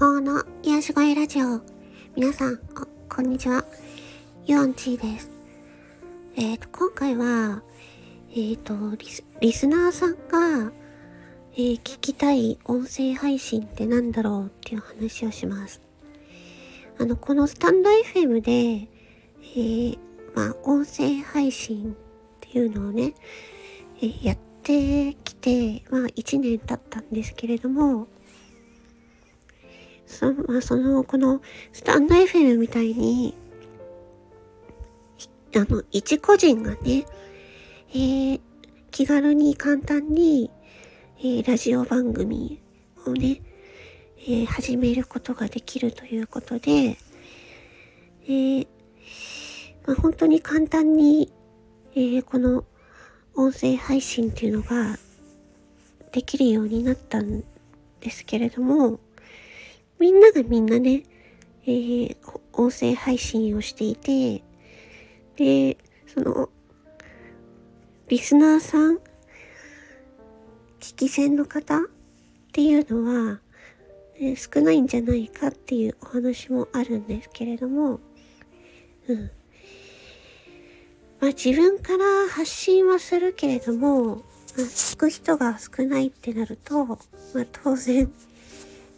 法の癒し声ラジオ。皆さん、こんにちは。ユオンチーです。えっ、ー、と、今回は、えっ、ー、とリス、リスナーさんが、えー、聞きたい音声配信って何だろうっていう話をします。あの、このスタンド FM で、えー、まあ、音声配信っていうのをね、え、やってきて、まあ、1年経ったんですけれども、そ,、まあ、その、このスタンド FM みたいに、あの、一個人がね、えー、気軽に簡単に、えー、ラジオ番組をね、えー、始めることができるということで、えー、まあ、本当に簡単に、えー、この音声配信っていうのができるようになったんですけれども、みんながみんなね、えー、音声配信をしていて、で、その、リスナーさん、聞き戦の方っていうのは、え少ないんじゃないかっていうお話もあるんですけれども、うん。まあ自分から発信はするけれども、まあ、聞く人が少ないってなると、まあ当然、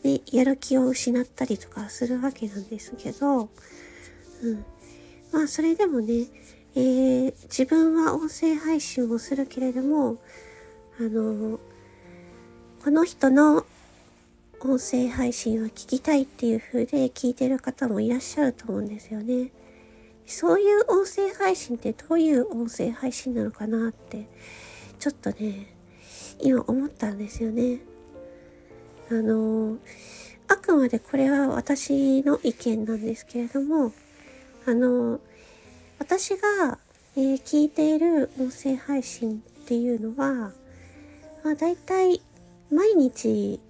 ね、やる気を失ったりとかするわけなんですけど、うん。まあ、それでもね、えー、自分は音声配信をするけれども、あの、この人の音声配信は聞きたいっていう風で聞いてる方もいらっしゃると思うんですよね。そういう音声配信ってどういう音声配信なのかなって、ちょっとね、今思ったんですよね。あのあくまでこれは私の意見なんですけれどもあの私が、えー、聞いている音声配信っていうのは、まあ、大体毎日、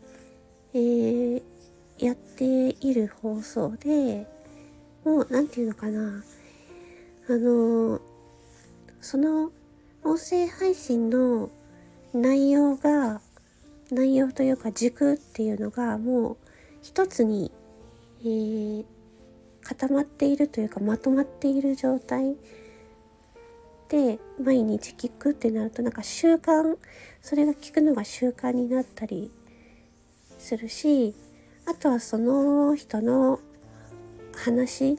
えー、やっている放送でもう何て言うのかな。あのその音声配信の内容が内容というか軸っていうのがもう一つに、えー、固まっているというかまとまっている状態で毎日聞くってなるとなんか習慣それが聞くのが習慣になったりするしあとはその人の話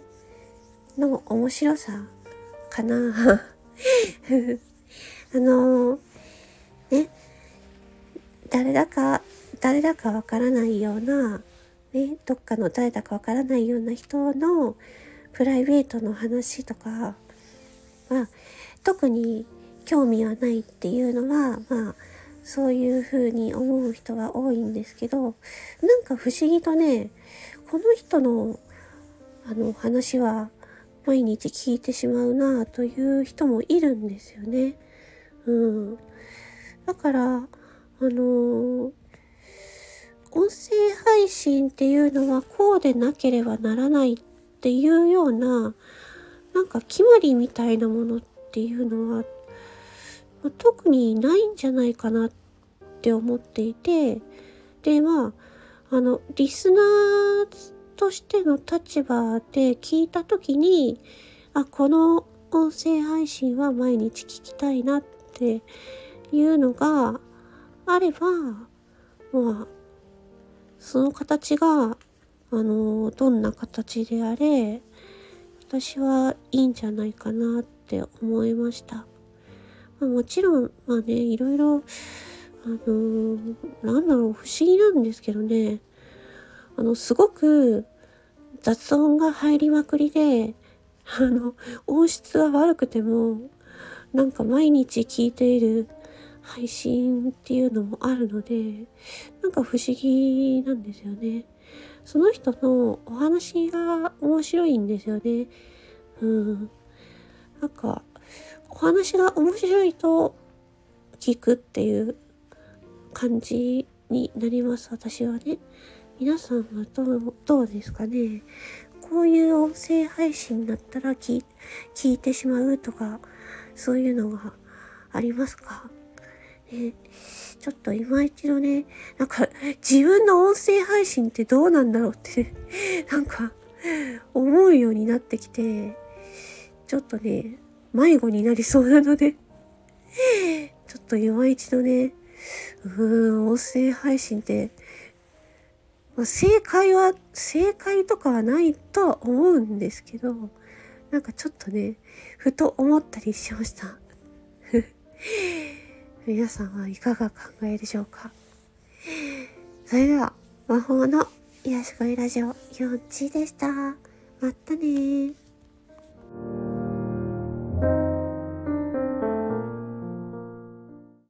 の面白さかな。あのね誰だか、誰だかわからないような、ね、どっかの誰だかわからないような人のプライベートの話とかは、特に興味はないっていうのは、まあ、そういうふうに思う人は多いんですけど、なんか不思議とね、この人のあの話は毎日聞いてしまうなという人もいるんですよね。うん。だから、あのー、音声配信っていうのはこうでなければならないっていうような、なんか決まりみたいなものっていうのは、まあ、特にないんじゃないかなって思っていて、で、まあ、あの、リスナーとしての立場で聞いた時に、あ、この音声配信は毎日聞きたいなっていうのが、あれば、まあ、その形が、あの、どんな形であれ、私はいいんじゃないかなって思いました。まあ、もちろん、まあね、いろいろ、あのなんだろう、不思議なんですけどね、あの、すごく雑音が入りまくりで、あの、音質が悪くても、なんか毎日聞いている配信っていうのもあるので、なんか不思議なんですよね。その人のお話が面白いんですよね。うん。なんか、お話が面白いと聞くっていう感じになります、私はね。皆さんはどう、どうですかね。こういう音声配信だったら聞聞いてしまうとか、そういうのがありますか？ね、ちょっと今一度ね、なんか自分の音声配信ってどうなんだろうってなんか思うようになってきて、ちょっとね、迷子になりそうなのでちょっと今一度ね、うーん、音声配信って、まあ、正解は、正解とかはないとは思うんですけど、なんかちょっとね、ふと思ったりしました。皆さんはいかが考えでしょうか？それでは、魔法の癒し声ラジオ4チでした。またね